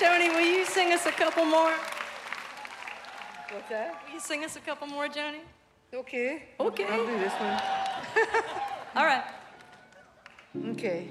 Joni, will you sing us a couple more? What's that? Will you sing us a couple more, Joni? Okay. Okay. I'll do this one. All right. Okay.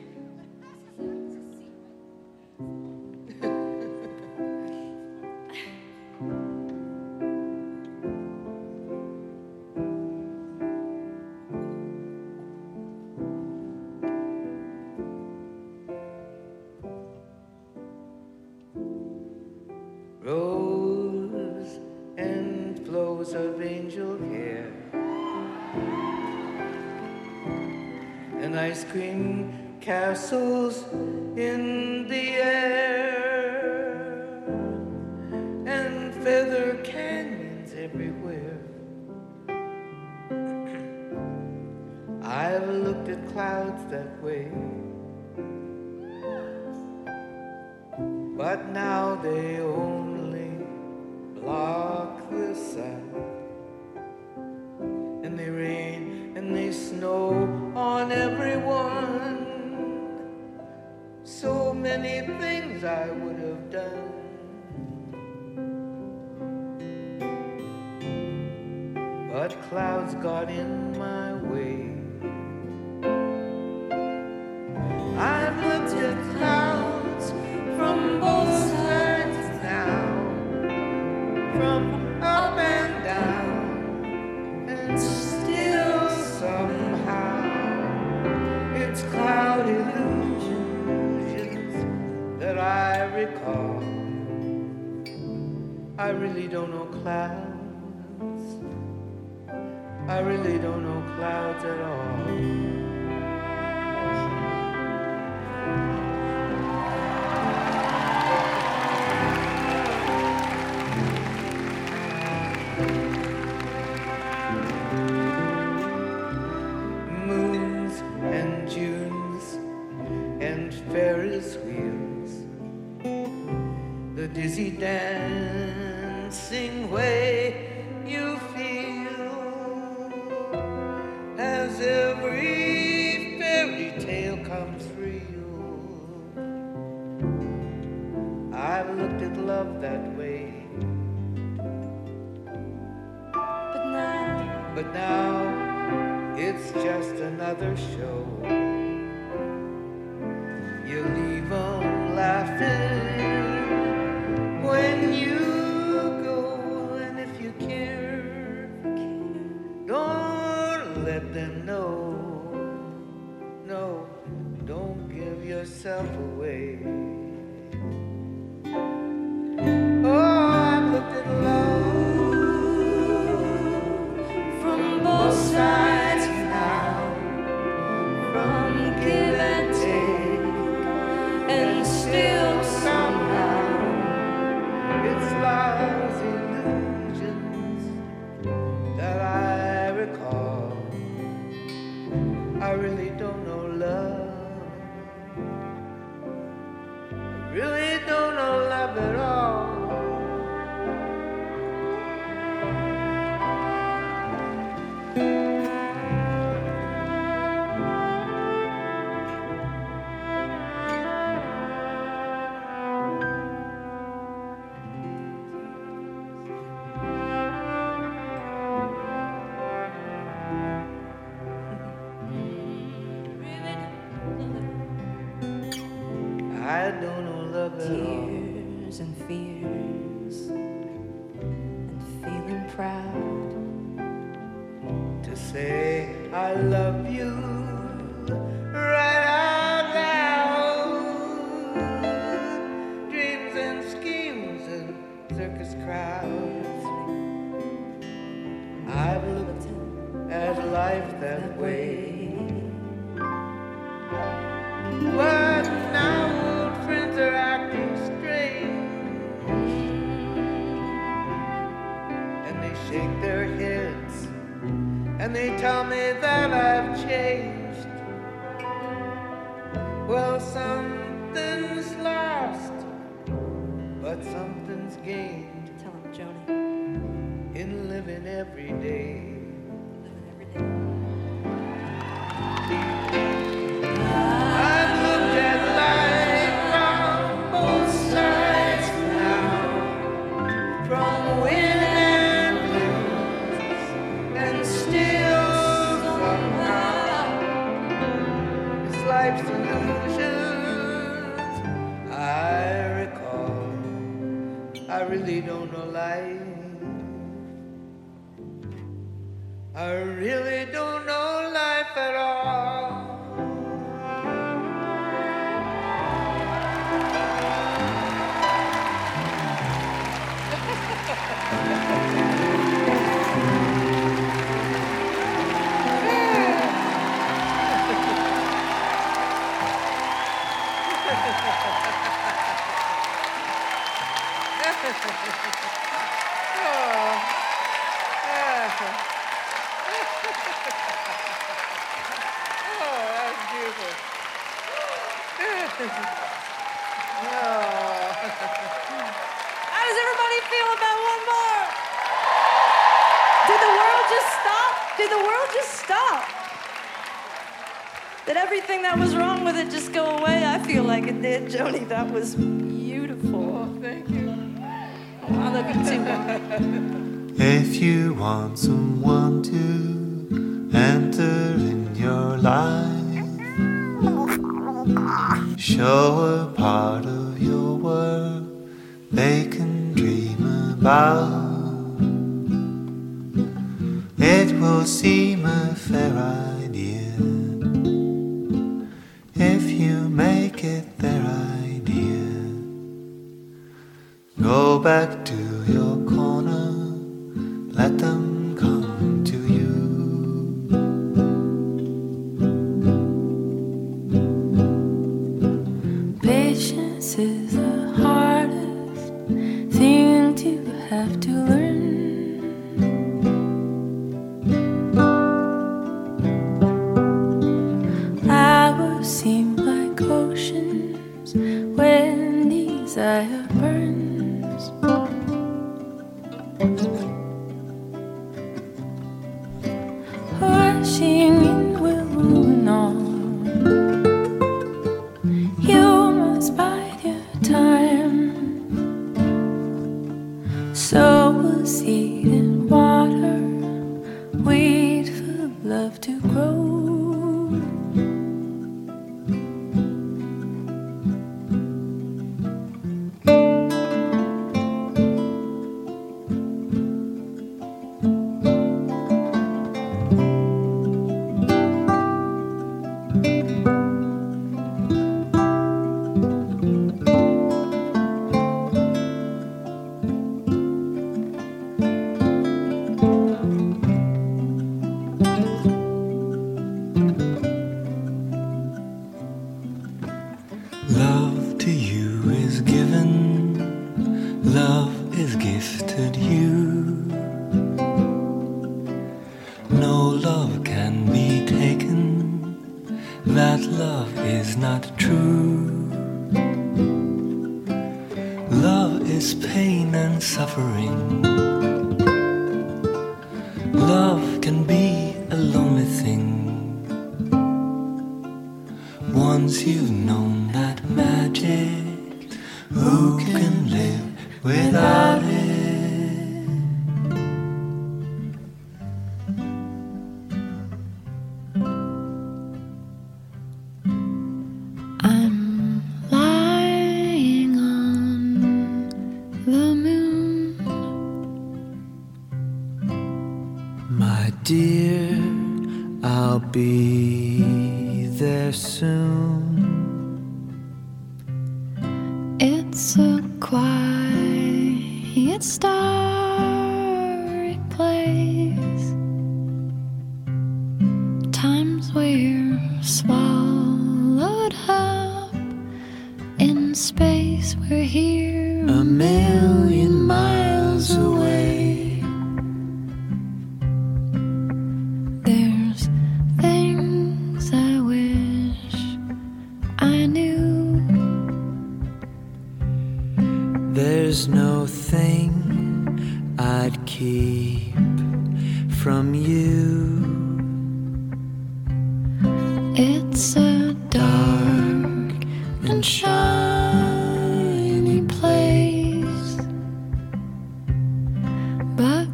in there, Joni. That was beautiful. Oh, thank you. I love you too. if you want some you make it their idea. Go back to your corner, let them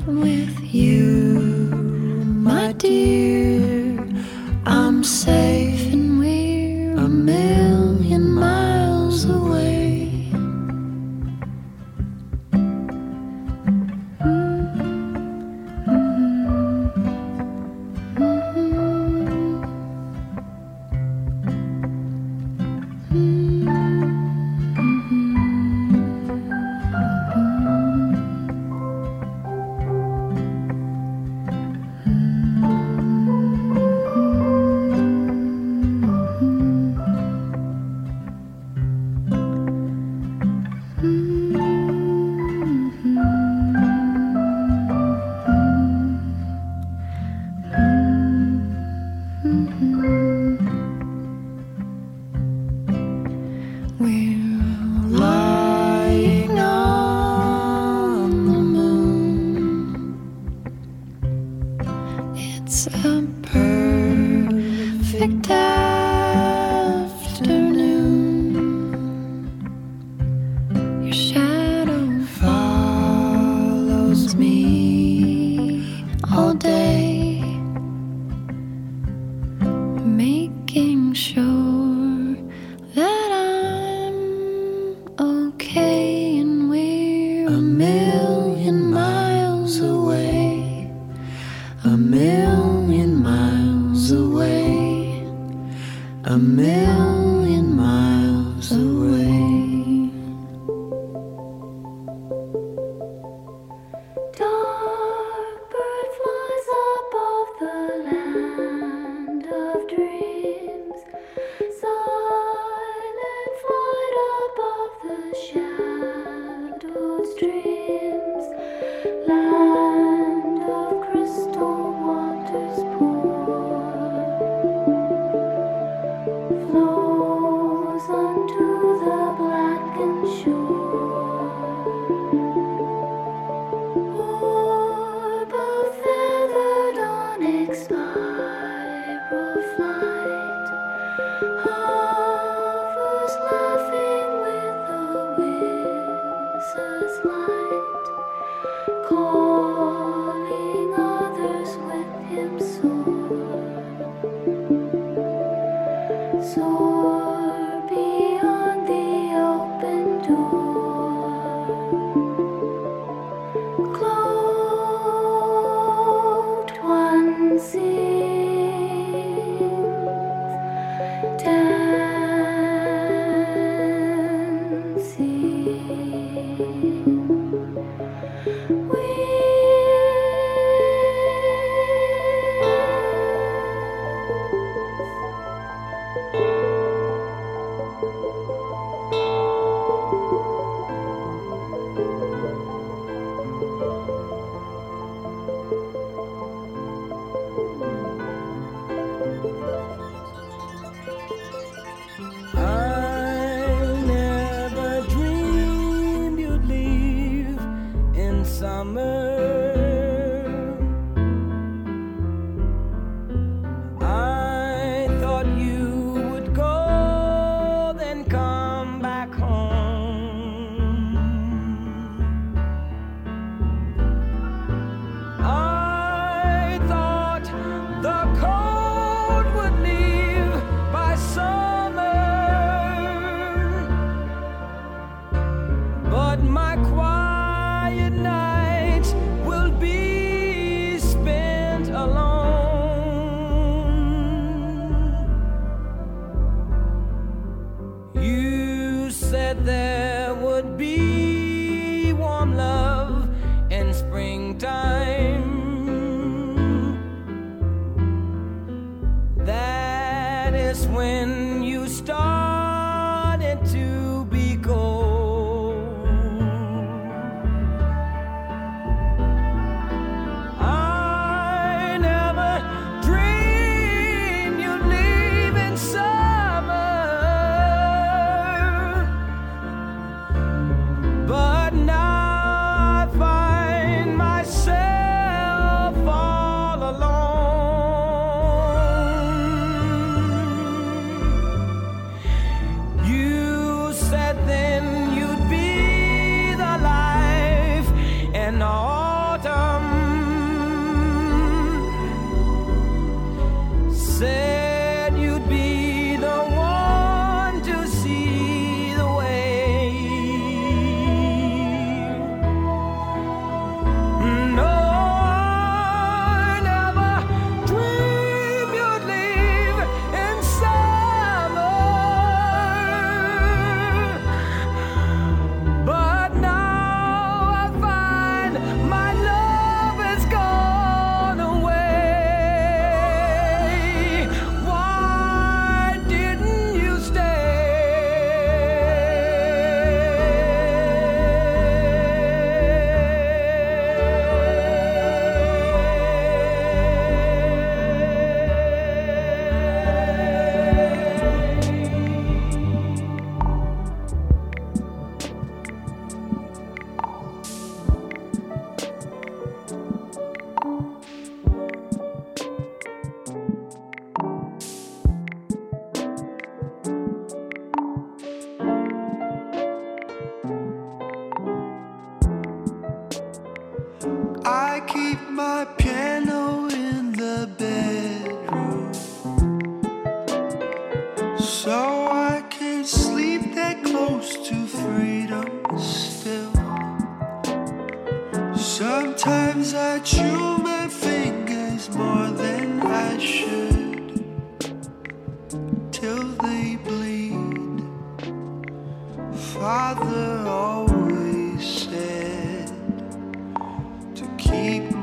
with you, my dear. I'm safe.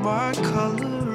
my color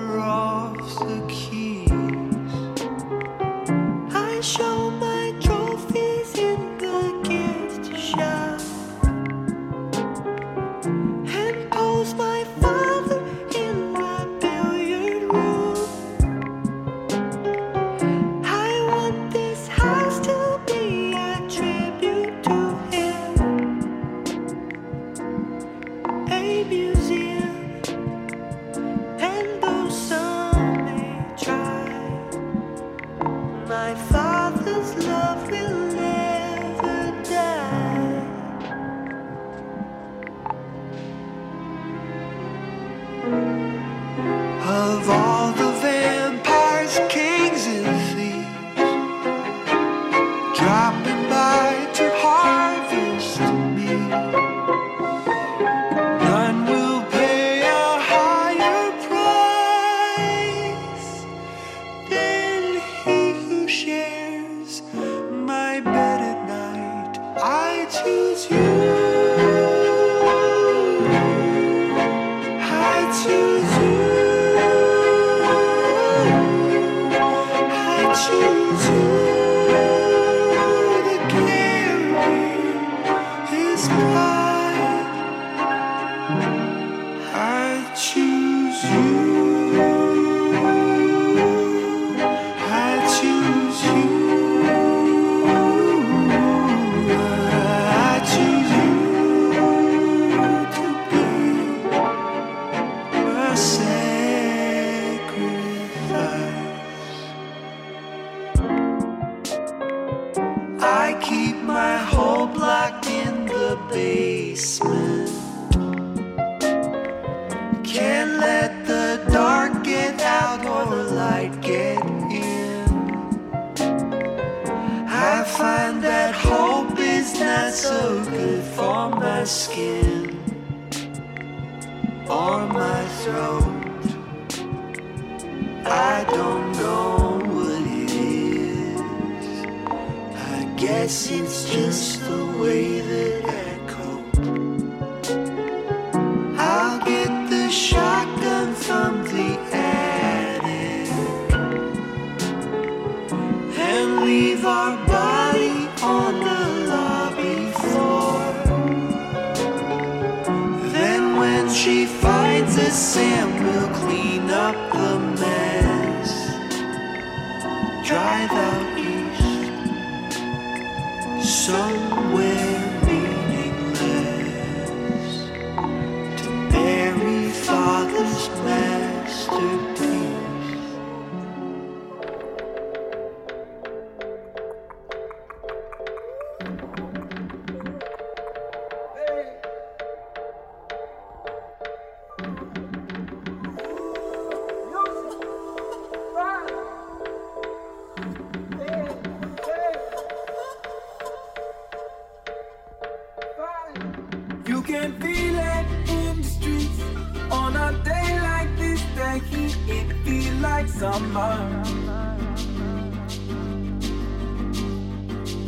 summer.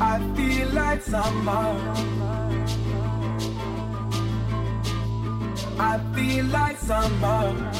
I feel like summer. I feel like summer.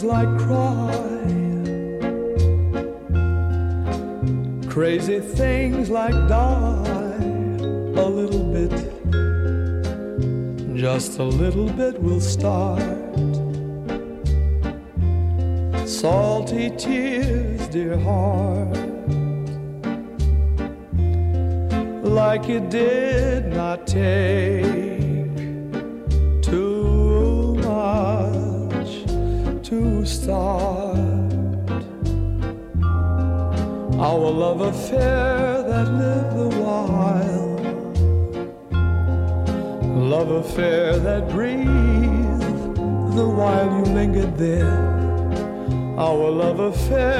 Things like cry. Crazy things like die. A little bit, just a little bit will start. Salty tears, dear heart, like you did not take affair that lived the while, love affair that breathed the while you lingered there, our love affair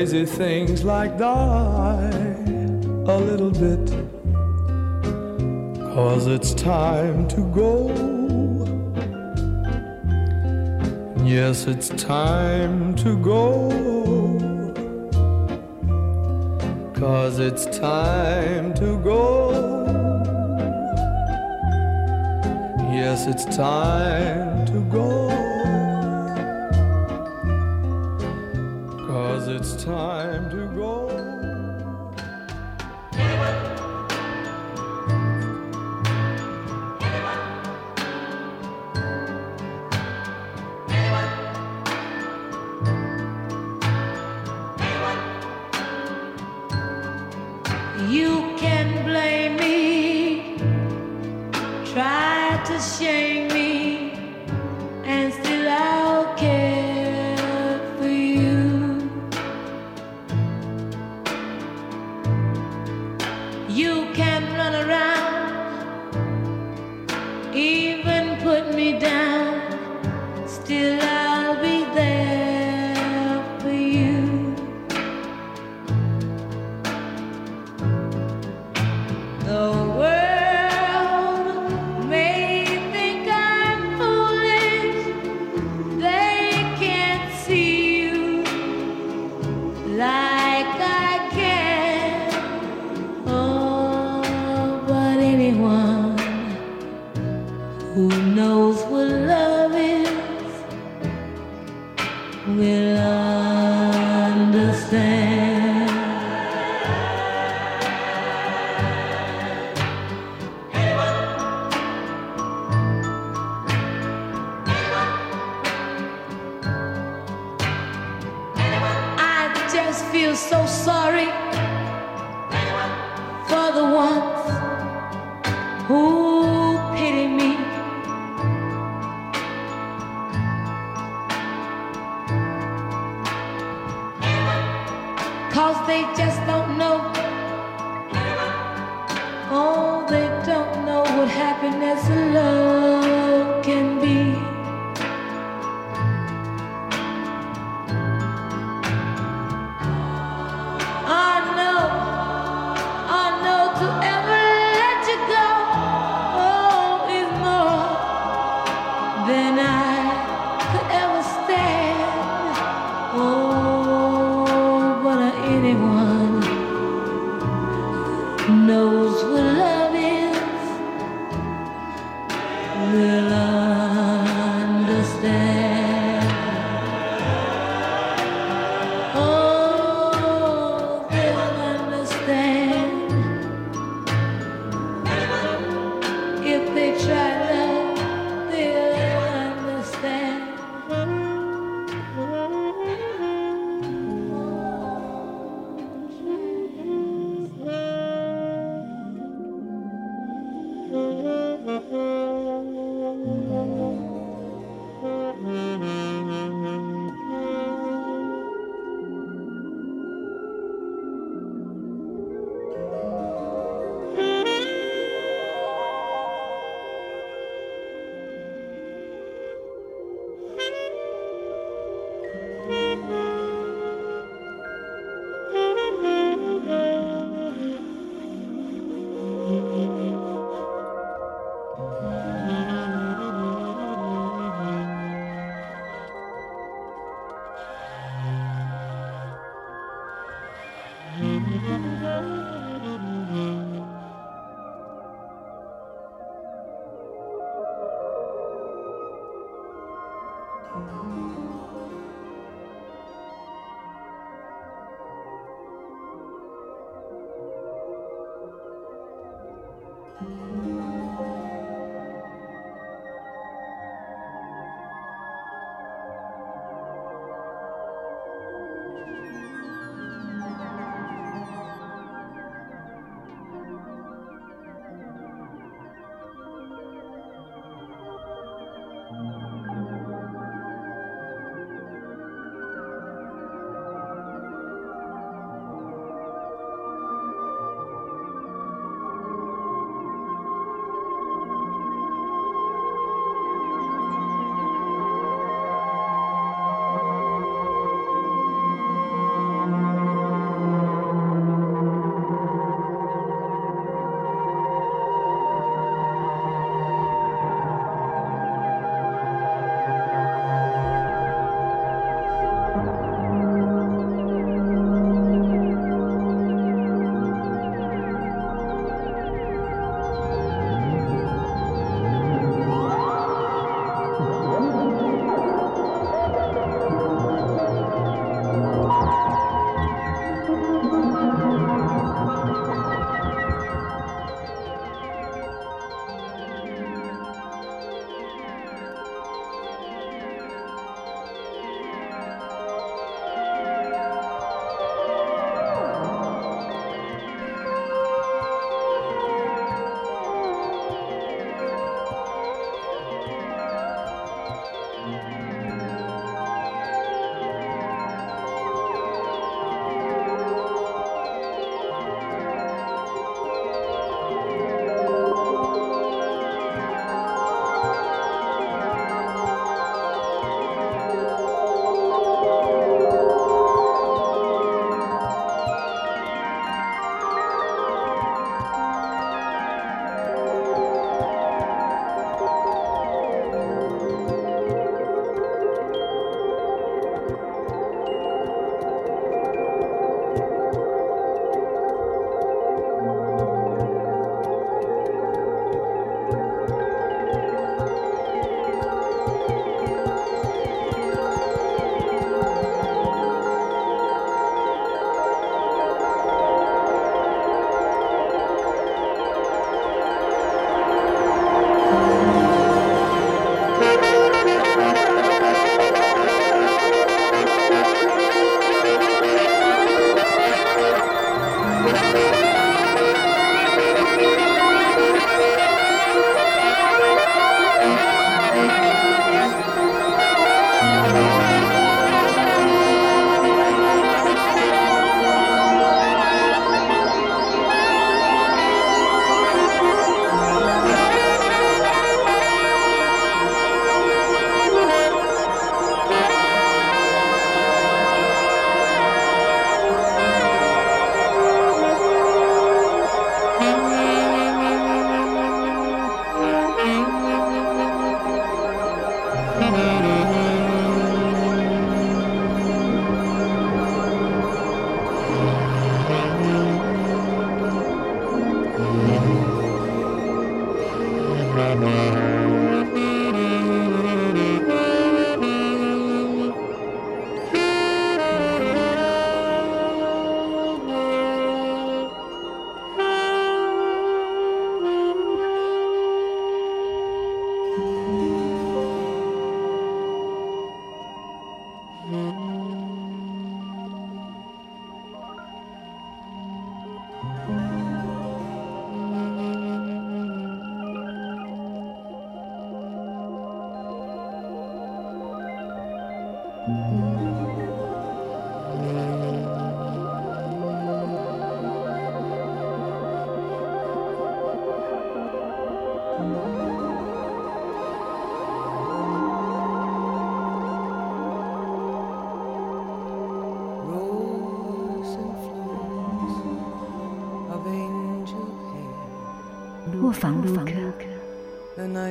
crazy things like die a little bit Cause it's time to go. Yes, it's time to go. Cause it's time to go. Yes, it's time to go. Time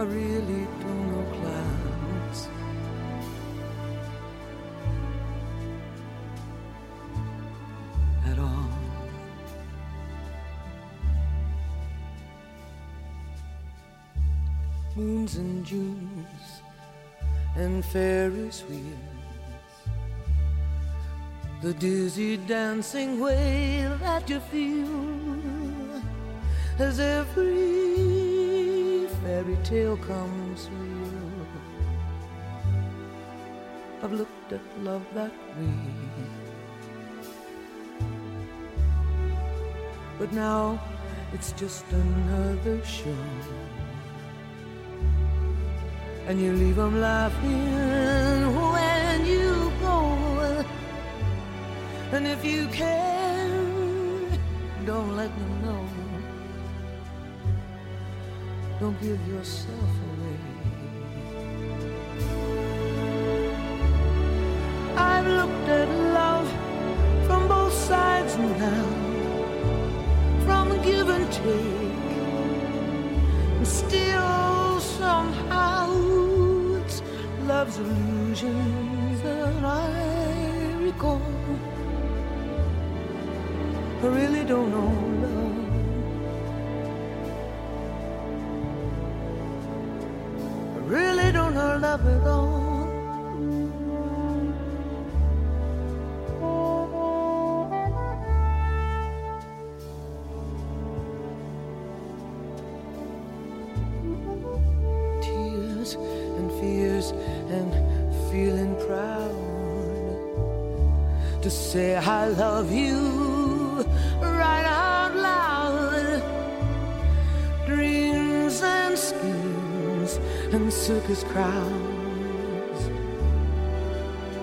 I really don't know. At all. Moons and Junes and Ferris wheels. The dizzy dancing way that you feel as every fairy tale comes real. I've looked at love that way. But now it's just another show. And you leave them laughing when you go. And if you can, don't let them know. Don't give yourself away. I've looked at love from both sides now, from give and take, and still somehow it's love's illusions that I recall. I really don't know don't know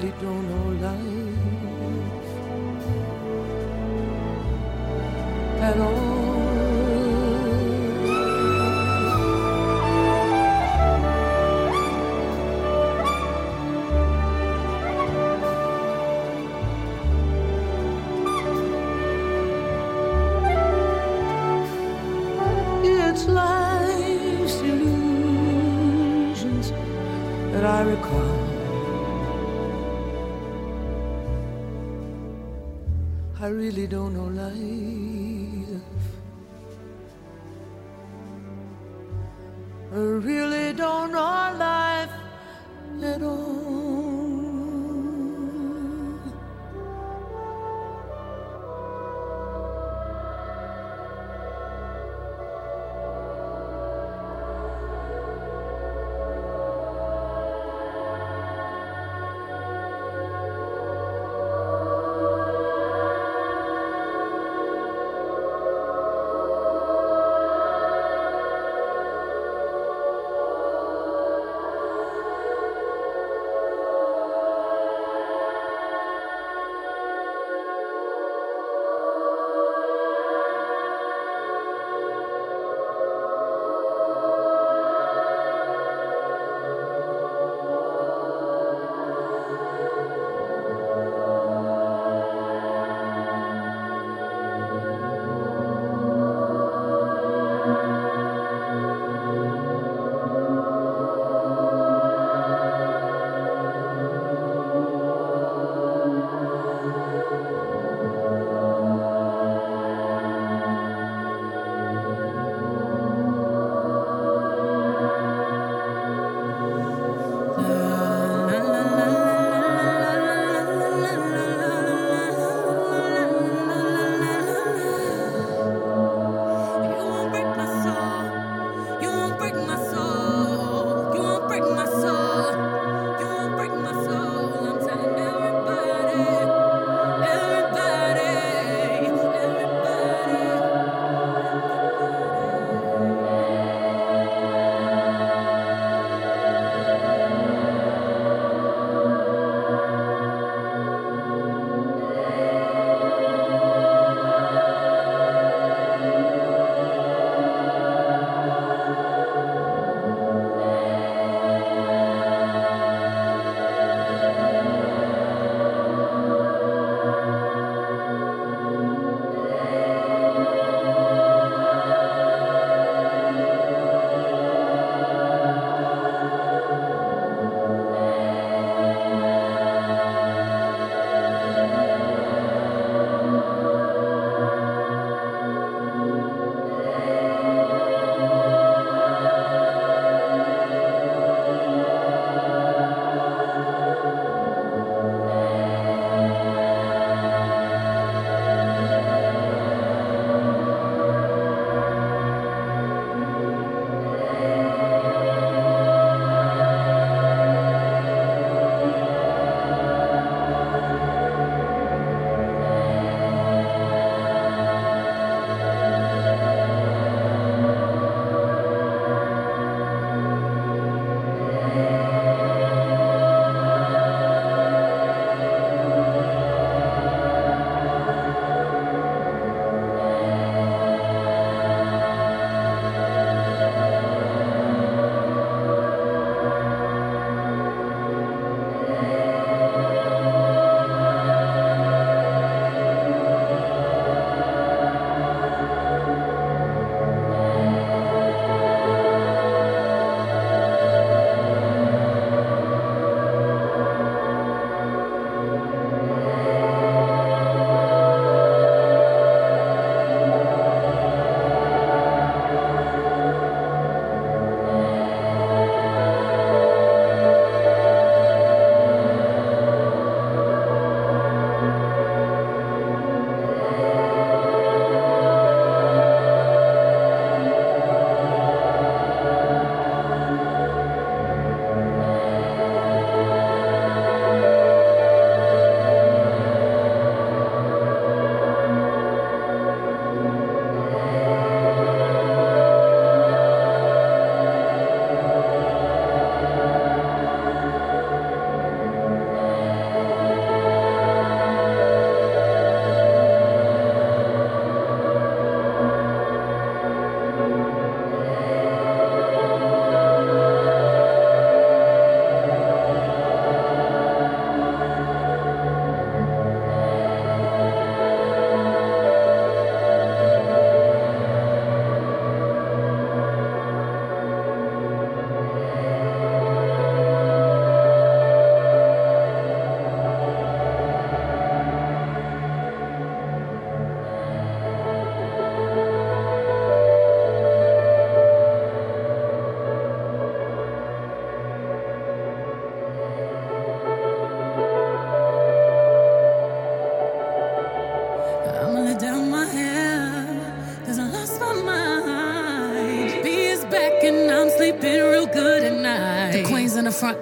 really don't know life at all. Life's illusions that I recall. I really don't know life. I really don't know life at all.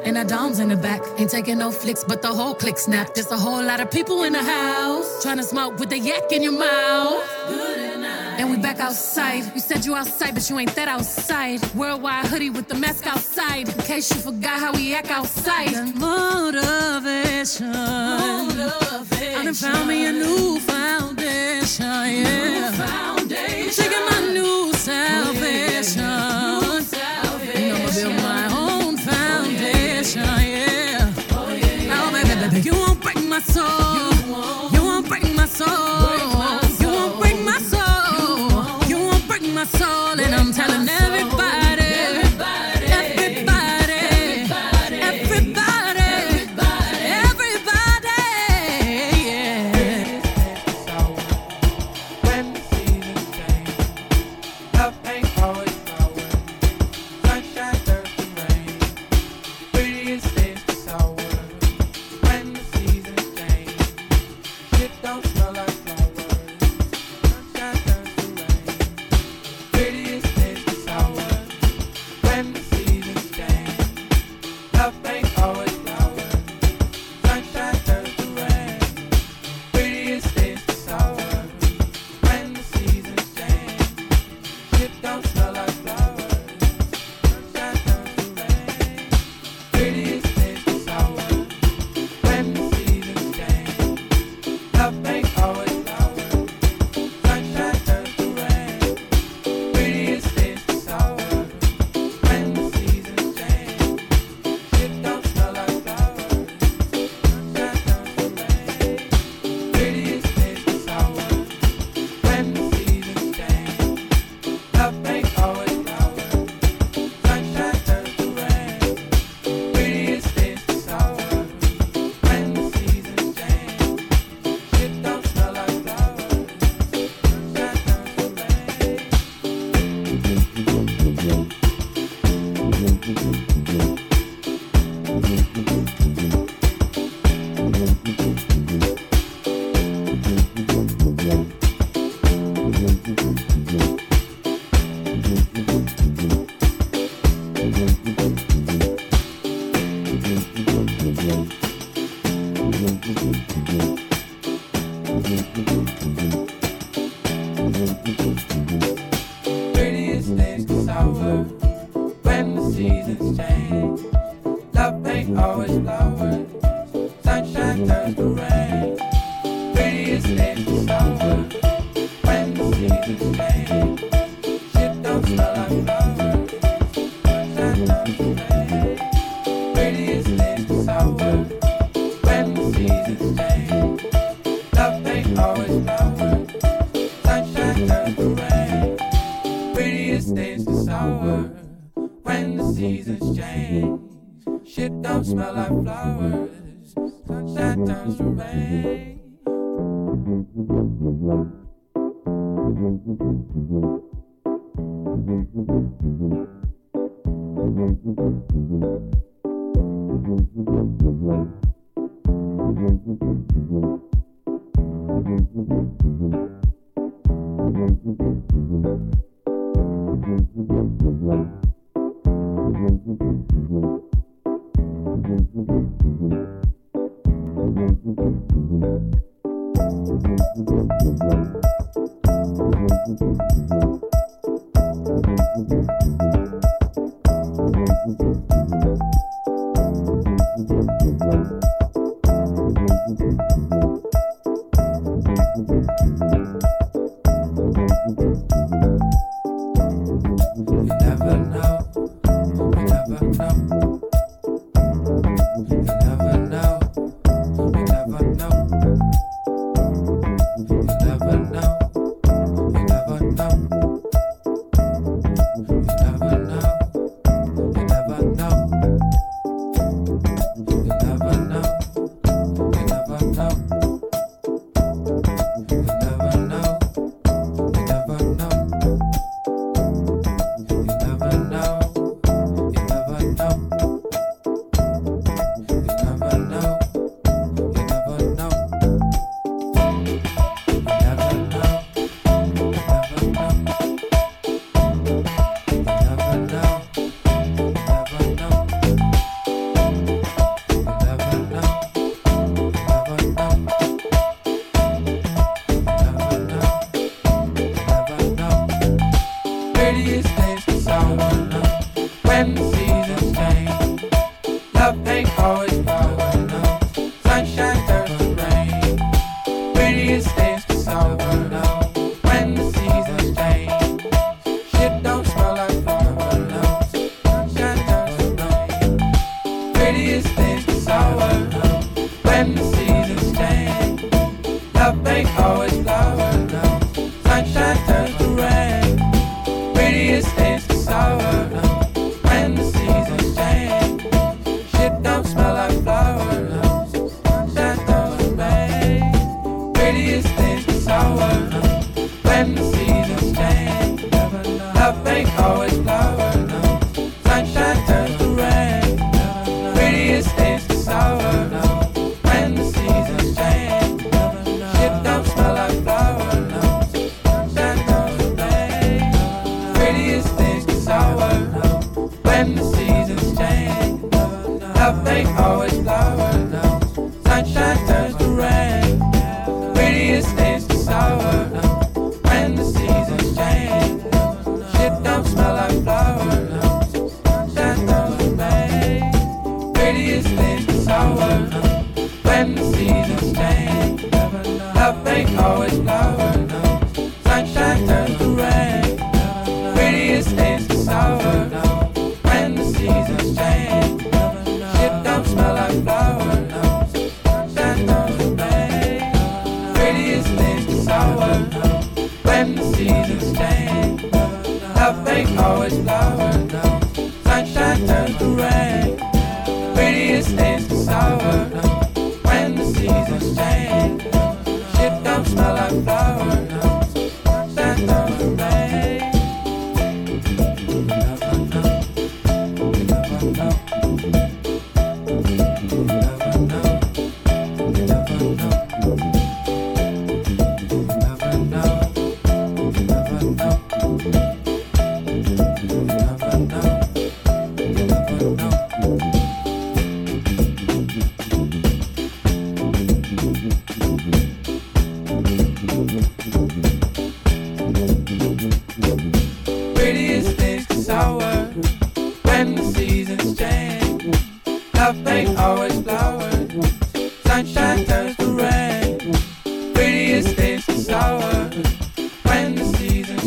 and our doms in the back. Ain't taking no flicks, but the whole click snap. There's a whole lot of people in the house trying to smoke with the yak in your mouth. And we back outside. You said you outside, but you ain't that outside. Worldwide hoodie with the mask outside. In case you forgot how we act outside. Motivation. Motivation. I done found me a new foundation. Yeah. New foundation.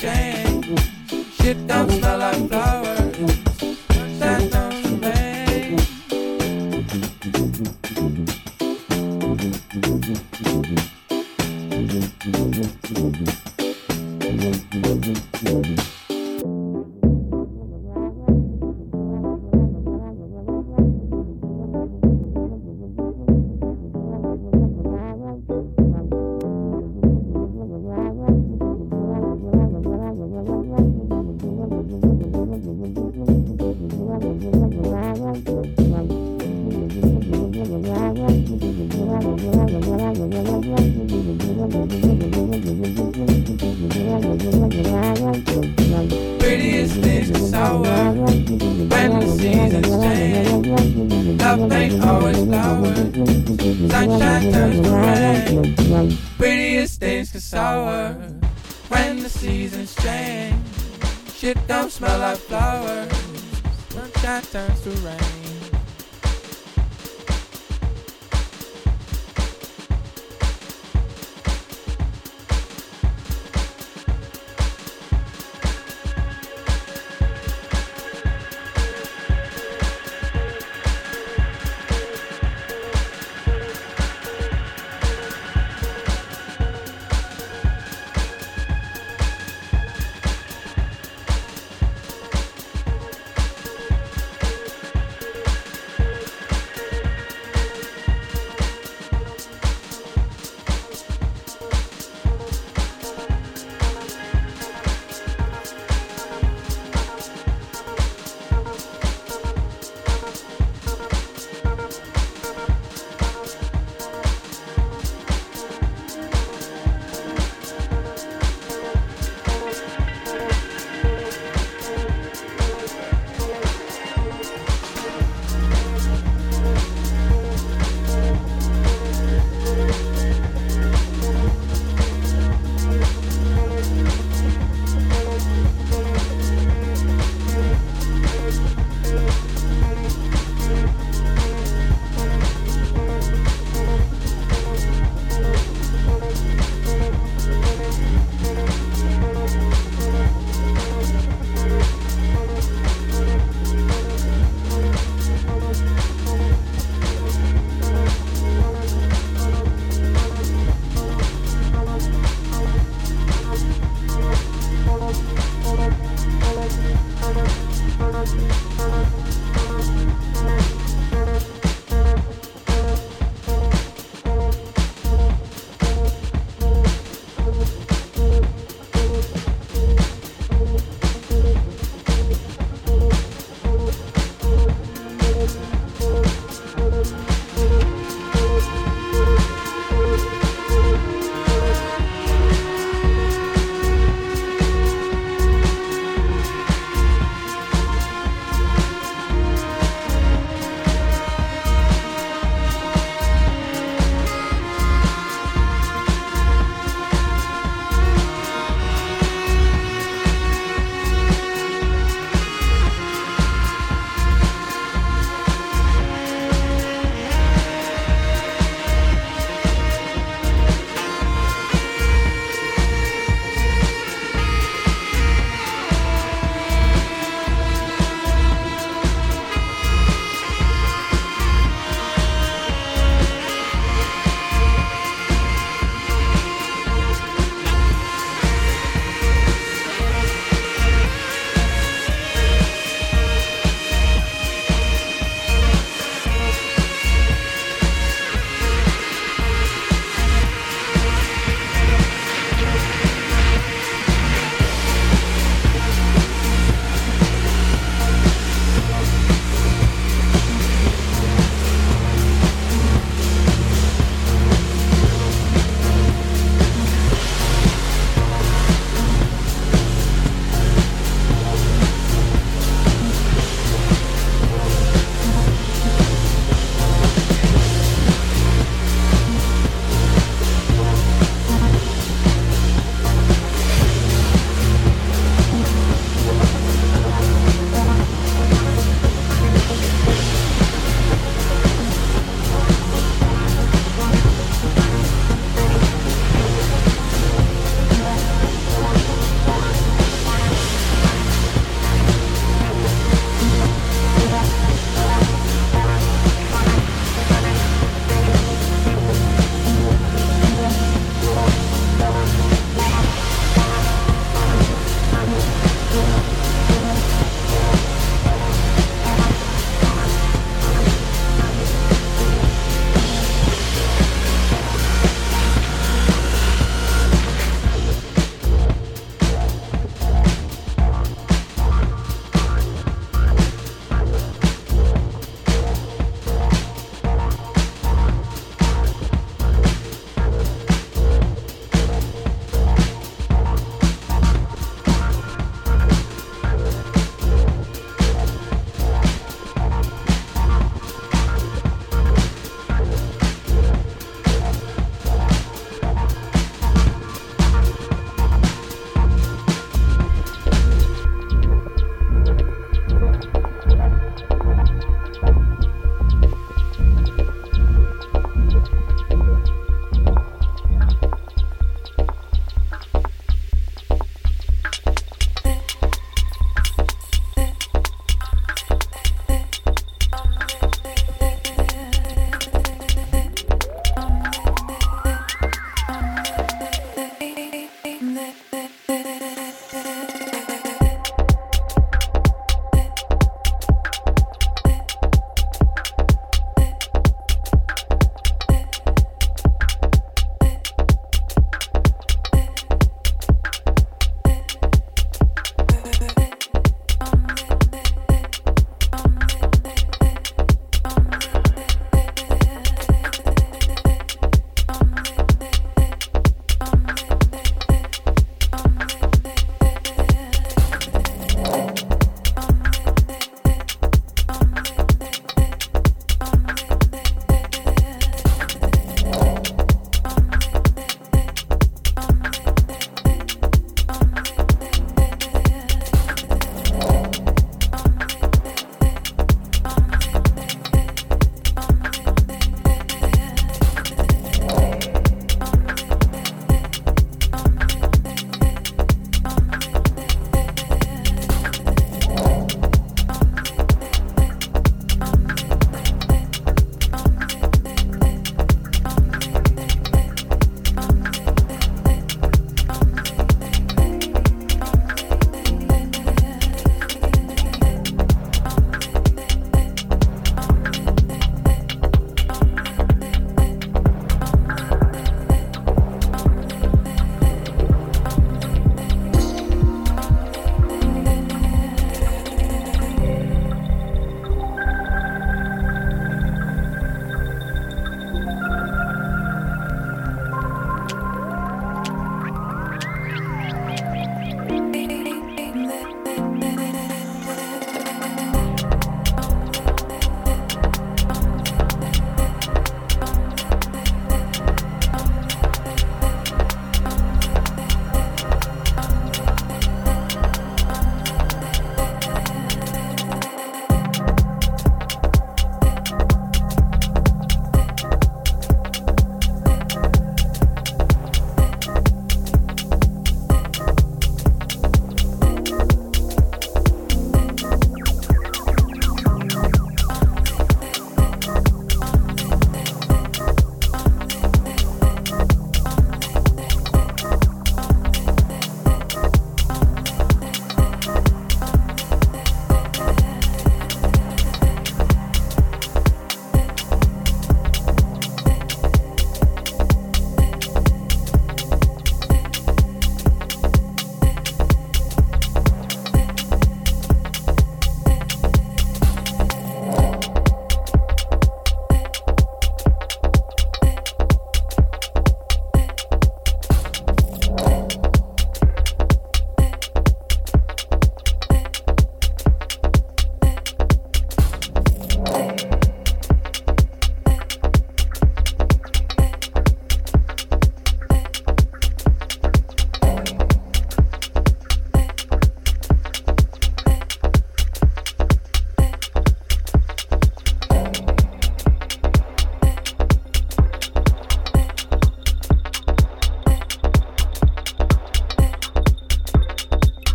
Change. Shit don't smell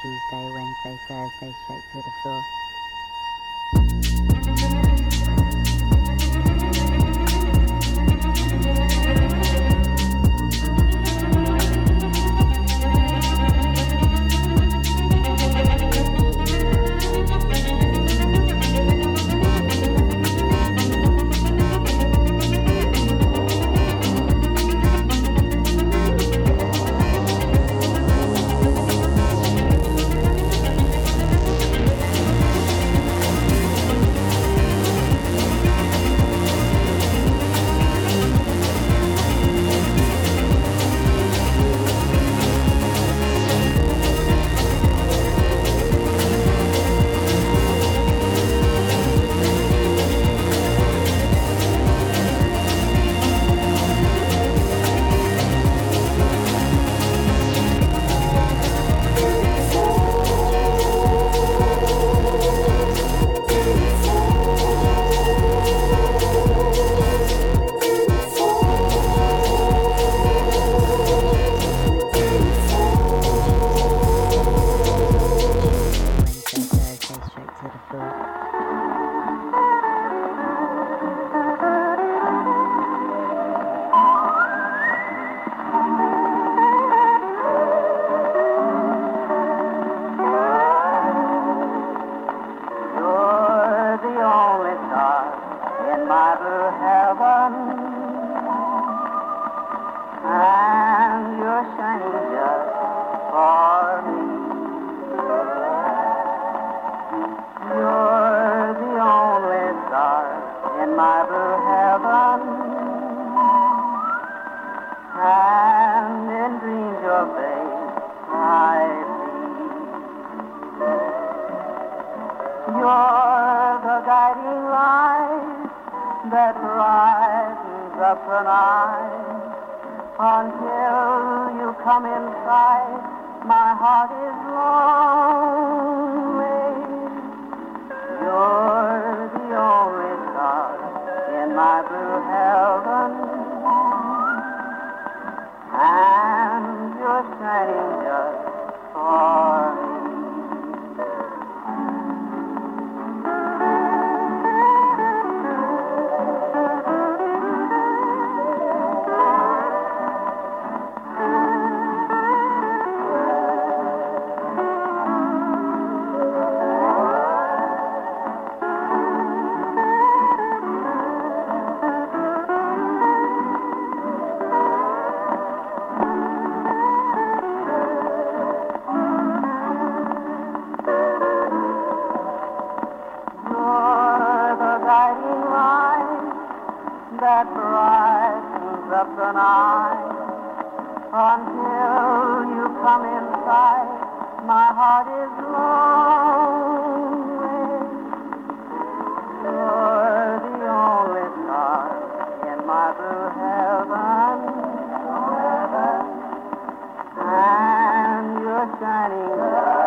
Tuesday, Wednesday, Thursday, straight to the floor. that brightens up the night. Until you come inside, my heart is lonely. You're the only star in my blue heaven. And you're shining.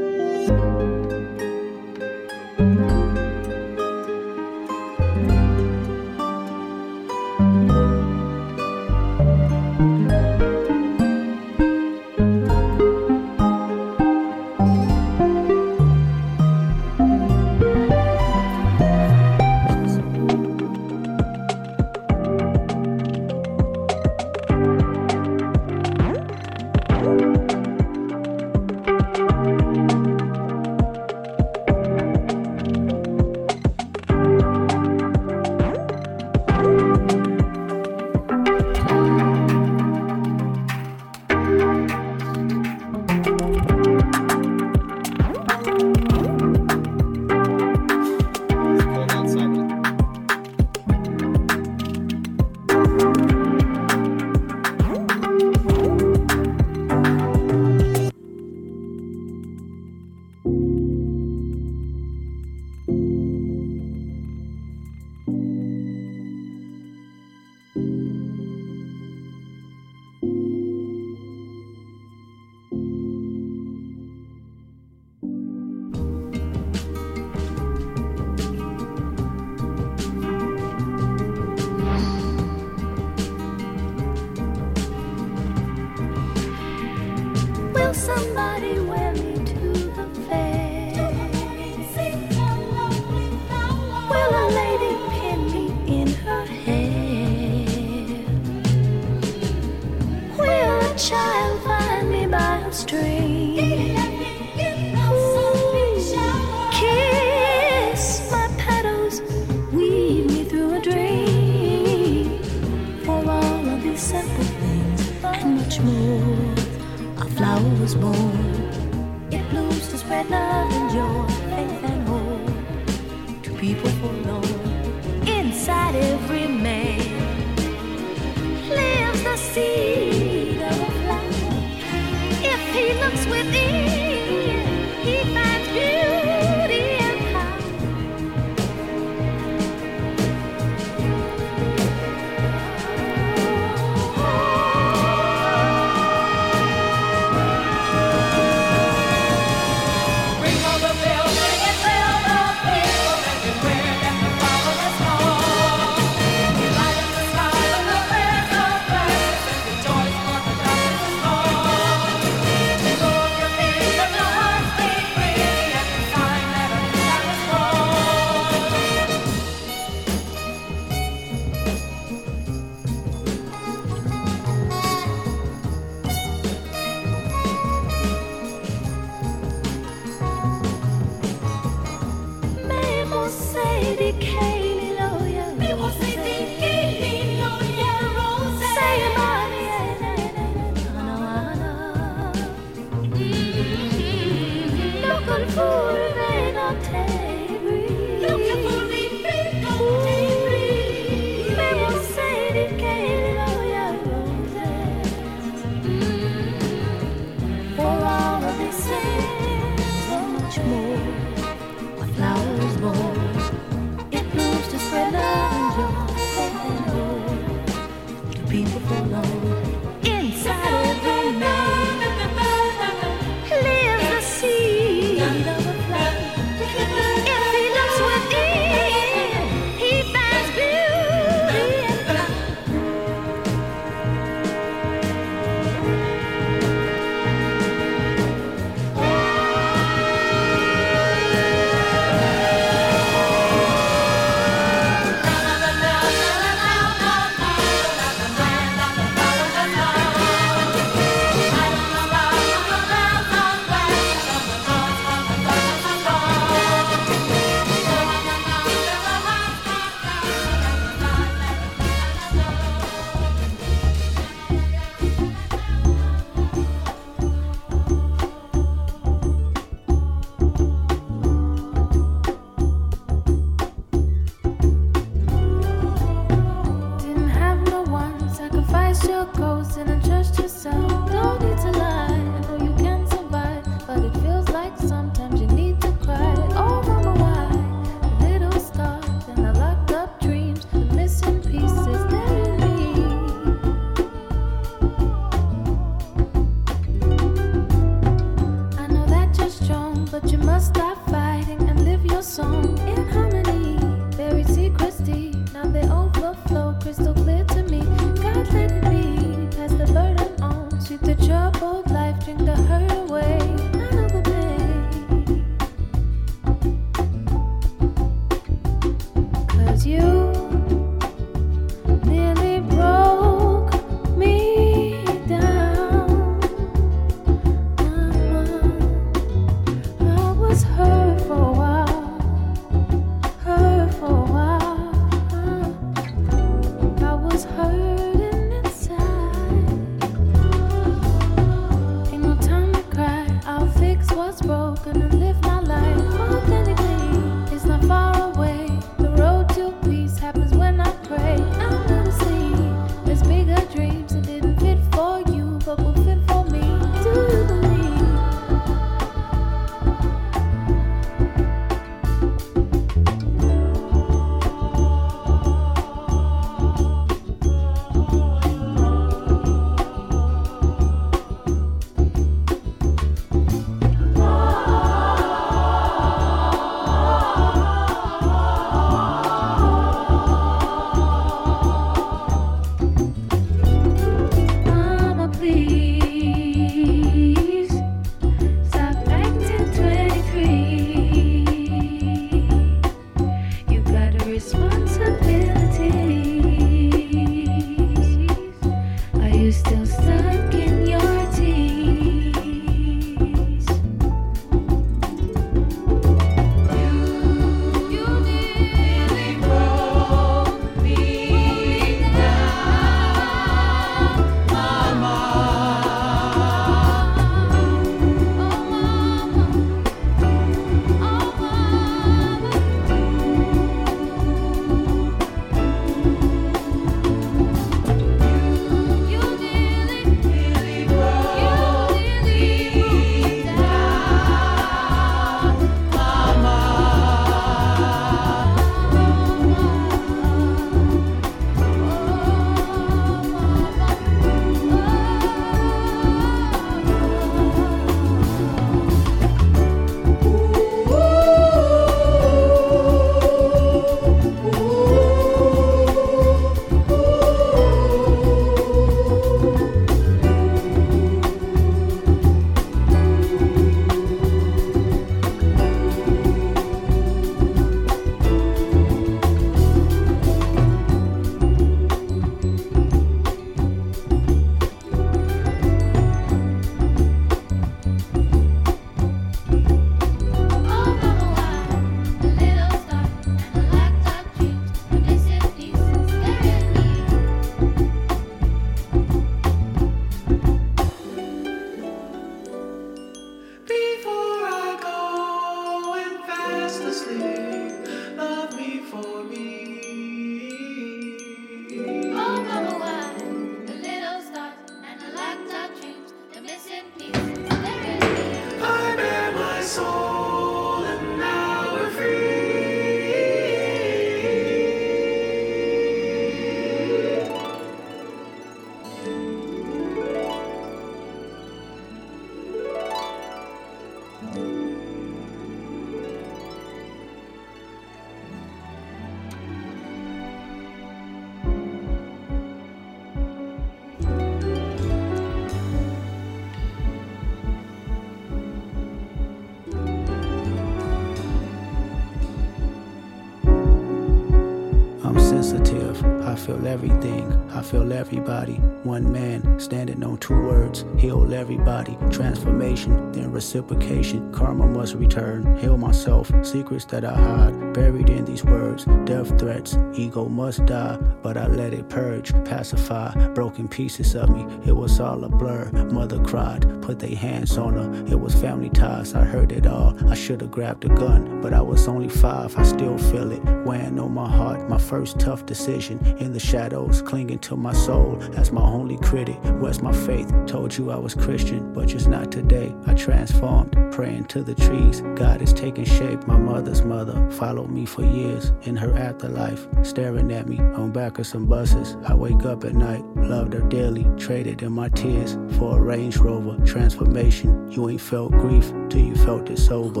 Everything. I feel everybody. One man standing on two words. Heal everybody. Transformation, then reciprocation. Karma must return. Heal myself. Secrets that I hide. Buried in these words. Death threats. Ego must die. But I let it purge. Pacify. Broken pieces of me. It was all a blur. Mother cried. Put their hands on her. It was family ties. I heard it all. I should have grabbed a gun. But I was only five. I still feel it. Weighing on my heart. My first tough decision. In the shadows. Clinging to my soul. As my only critic. Where's my faith? Told you I was Christian. But just not today. I transformed. Praying to the trees. God is taking shape. My mother's mother followed me for years. In her afterlife. Staring at me on back of some buses. I wake up at night. Loved her dearly. Traded in my tears for a Range Rover. Transformation. You ain't felt grief till you felt it sober.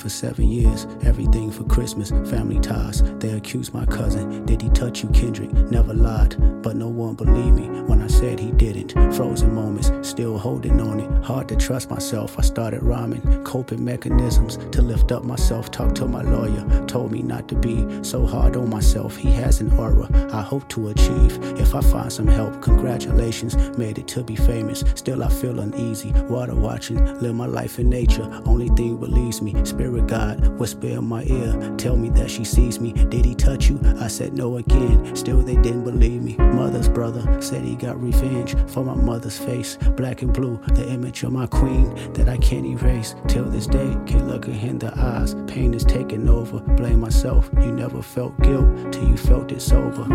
For seven years, everything for Christmas, family ties. They accused my cousin, did he touch you, Kendrick? Never lied, but no one believed me when I said he didn't. Frozen moments, still holding on it, hard to trust myself. I started rhyming, coping mechanisms to lift up myself. Talked to my lawyer, told me not to be so hard on myself. He has an aura I hope to achieve. If I find some help, congratulations, made it to be famous. Still, I feel uneasy. Water watching, live my life in nature. Only thing believes me, spirit God, whisper in my ear, tell me that she sees me. Did he touch you? I said no again. Still, they didn't believe me. Mother's brother said he got revenge for my mother's face. Black and blue, the image of my queen that I can't erase. Till this day, can't look her in the eyes. Pain is taking over. Blame myself. You never felt guilt till you felt it sober.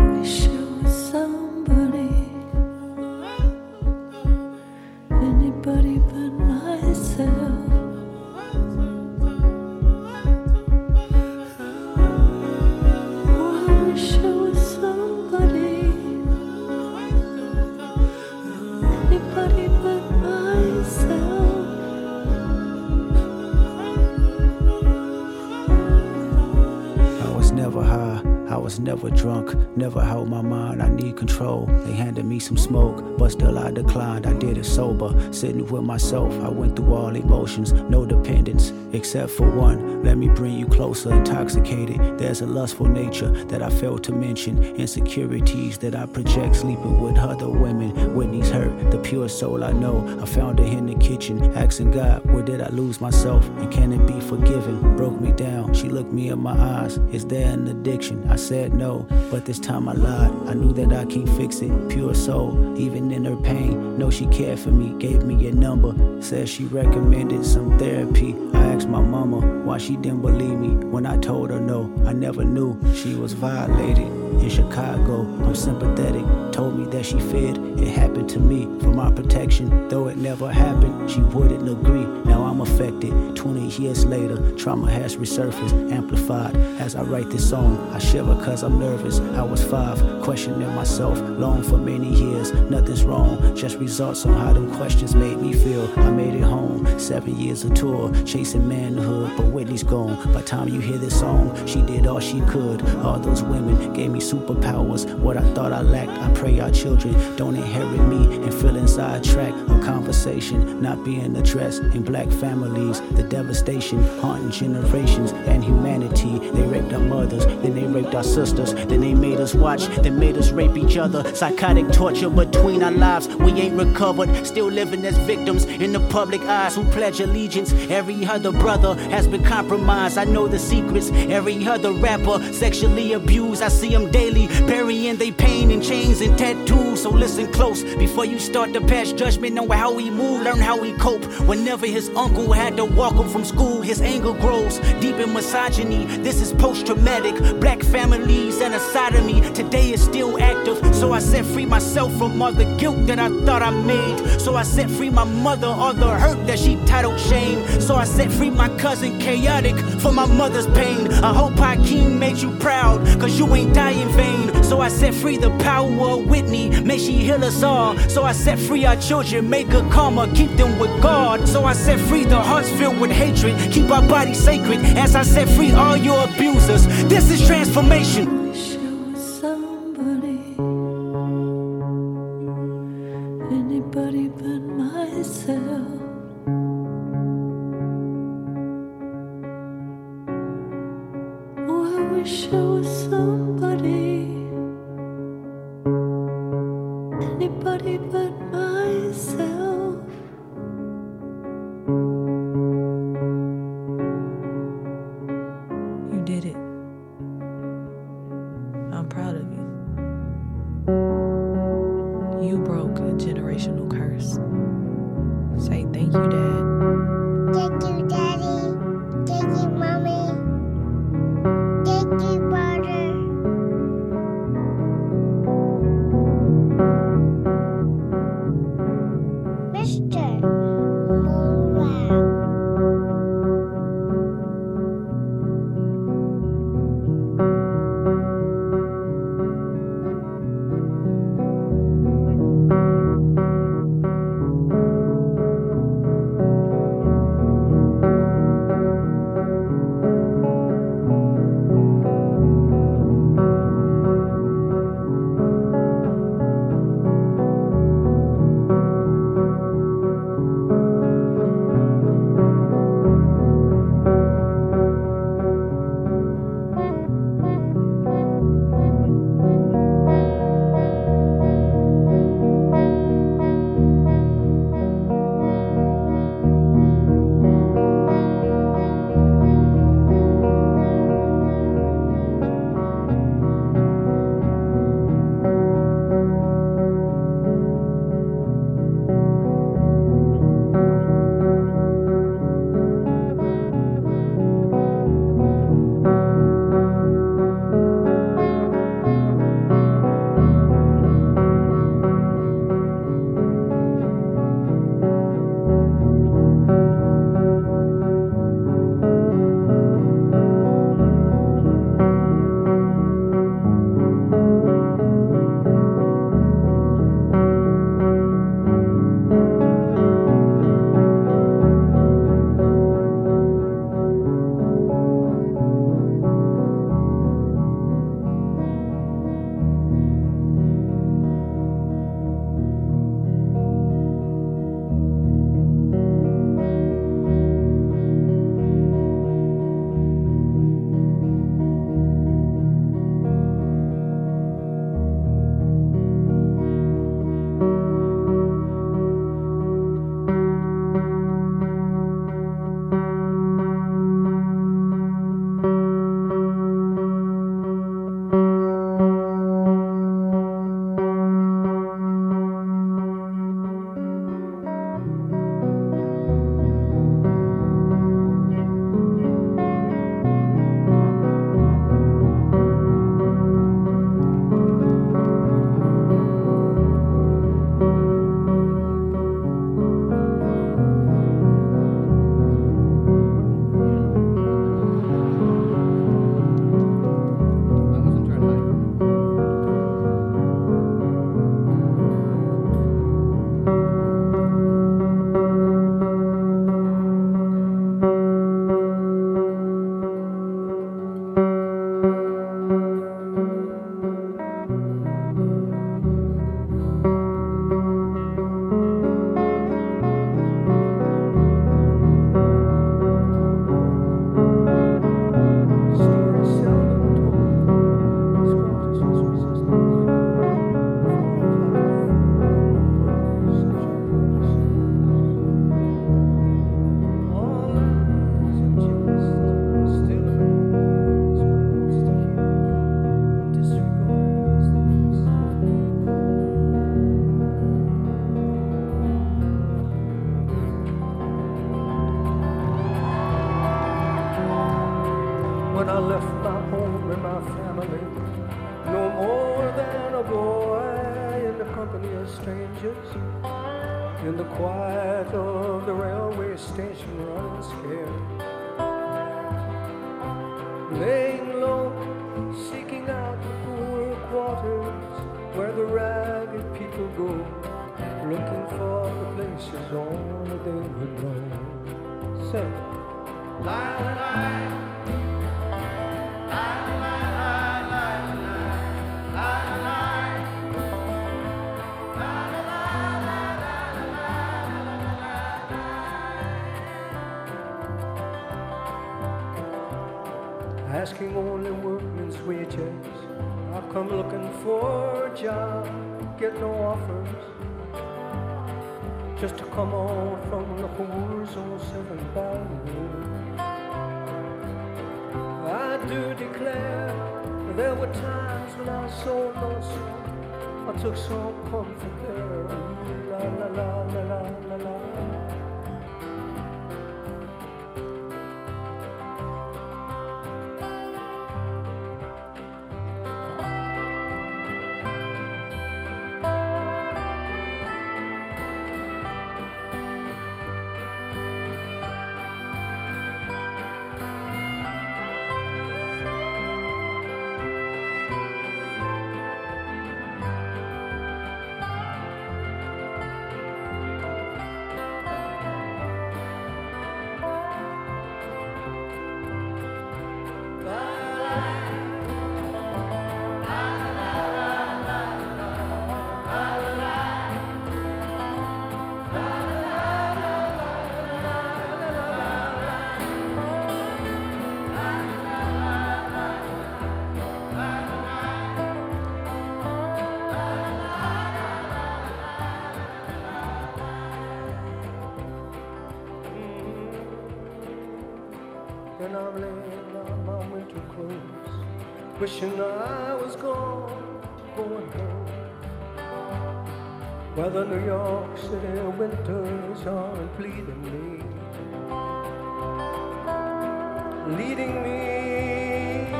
Sober. Sitting with myself, I went through all emotions, no dependence, except for one. Let me bring you closer, intoxicated. There's a lustful nature that I failed to mention, insecurities that I project, sleeping with other women. Whitney's hurt, the pure soul I know. I found her in the kitchen, asking God, where did I lose myself? And can it be forgiven? Broke me down, she looked me in my eyes. Is there an addiction? I said no, but this time I lied. I knew that I can't fix it. Pure soul, even in her pain. Know she cared for me, gave me a number. Said she recommended some therapy. I asked my mama why she didn't believe me when I told her no. I never knew she was violated. In Chicago, I'm sympathetic. Told me that she feared it happened to me for my protection. Though it never happened, she wouldn't agree. Now I'm affected. 20 years later, trauma has resurfaced, amplified. As I write this song, I shiver cause I'm nervous. I was five, questioning myself, long for many years. Nothing's wrong, just results on how them questions made me feel. I made it home, seven years of tour, chasing manhood, but Whitney's gone. By time you hear this song, she did all she could. All those women gave me superpowers. What I thought I lacked, I pray our children don't inherit me and feel inside track of conversation not being addressed in black families. The devastation haunting generations and humanity. They raped our mothers, then they raped our sisters, then they made us watch, then made us rape each other. Psychotic torture between our lives. We ain't recovered, still living as victims in the public eyes who pledge allegiance. Every other brother has been compromised. I know the secrets. Every other rapper sexually abused. I see them daily, burying their pain in chains and tattoos. So listen close before you start to pass judgment on how we move. Learn how we cope. Whenever his uncle had to walk him from school, his anger grows deep in misogyny. This is post traumatic. Black families and a sodomy today is still active. So I set free myself from all the guilt that I thought I made. So I set free my mother, all the hurt that she titled shame. So I set free my cousin chaotic for my mother's pain. I hope Hakeem made you proud, cause you ain't die in vain. So I set free the power of Whitney, may she heal us all. So I set free our children, make good karma, keep them with God. So I set free the hearts filled with hatred, keep our bodies sacred. As I set free all your abusers, this is transformation. Oh, wish I was somebody, wishing I was gone, going home. Where the New York City winters are bleeding me, leading me,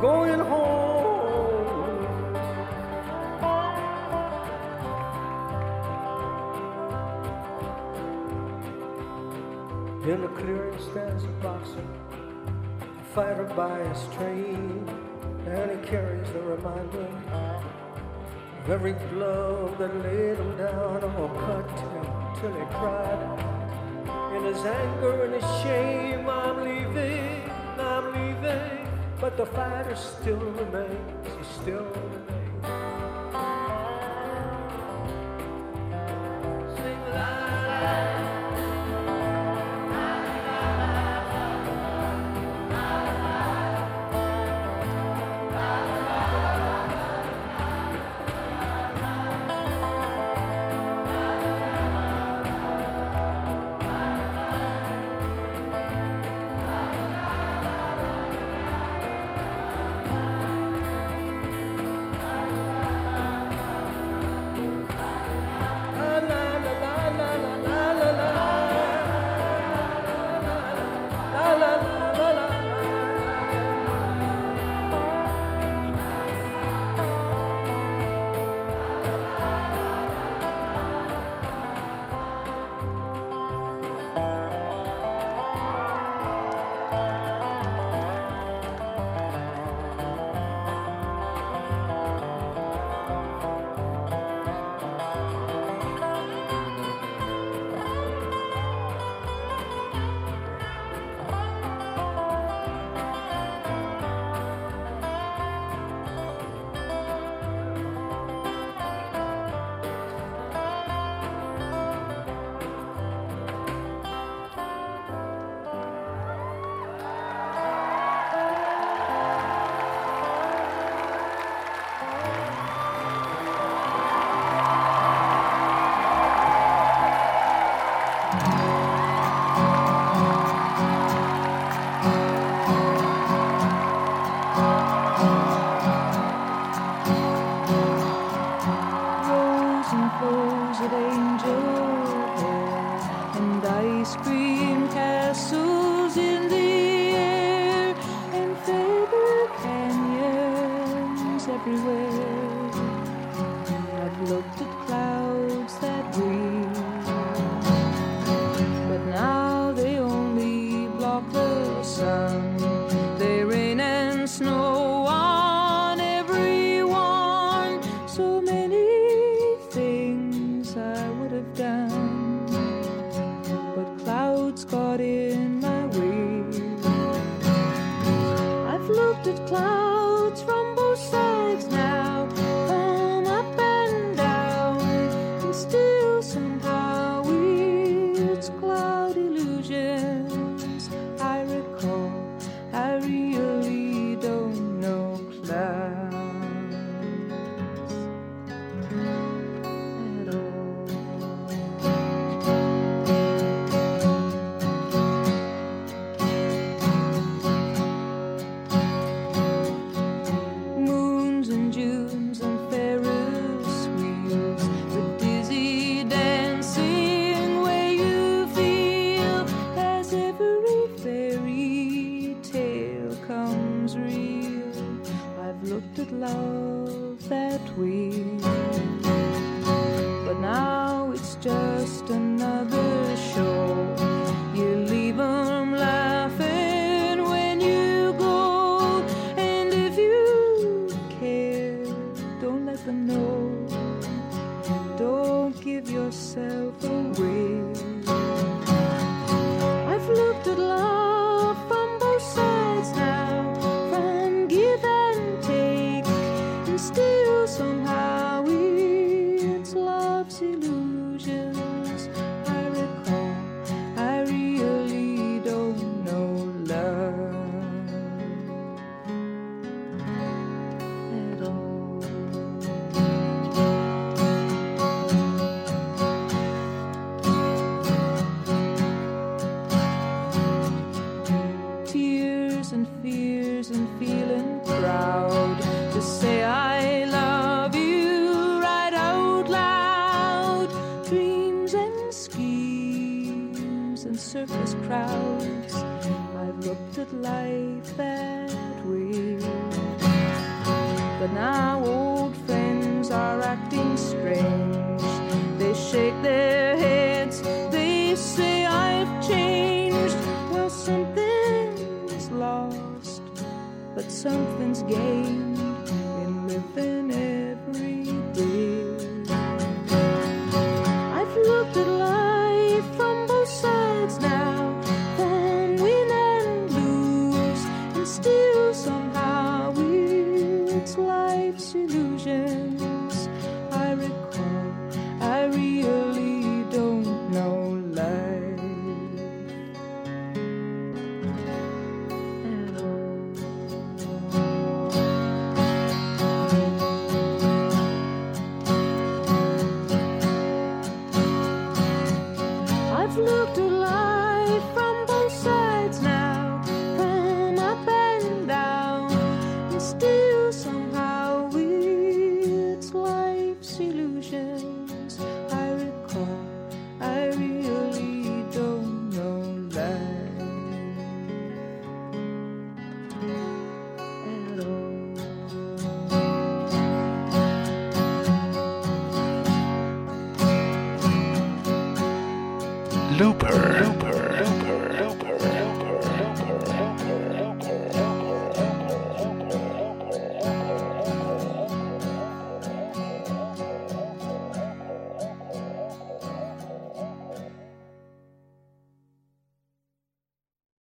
going home. In the clearing stands a boxer, fighter by his trade, and he carries the reminder of every glove that laid him down or cut him till he cried out. In his anger and his shame, I'm leaving, I'm leaving, but the fighter still remains, he still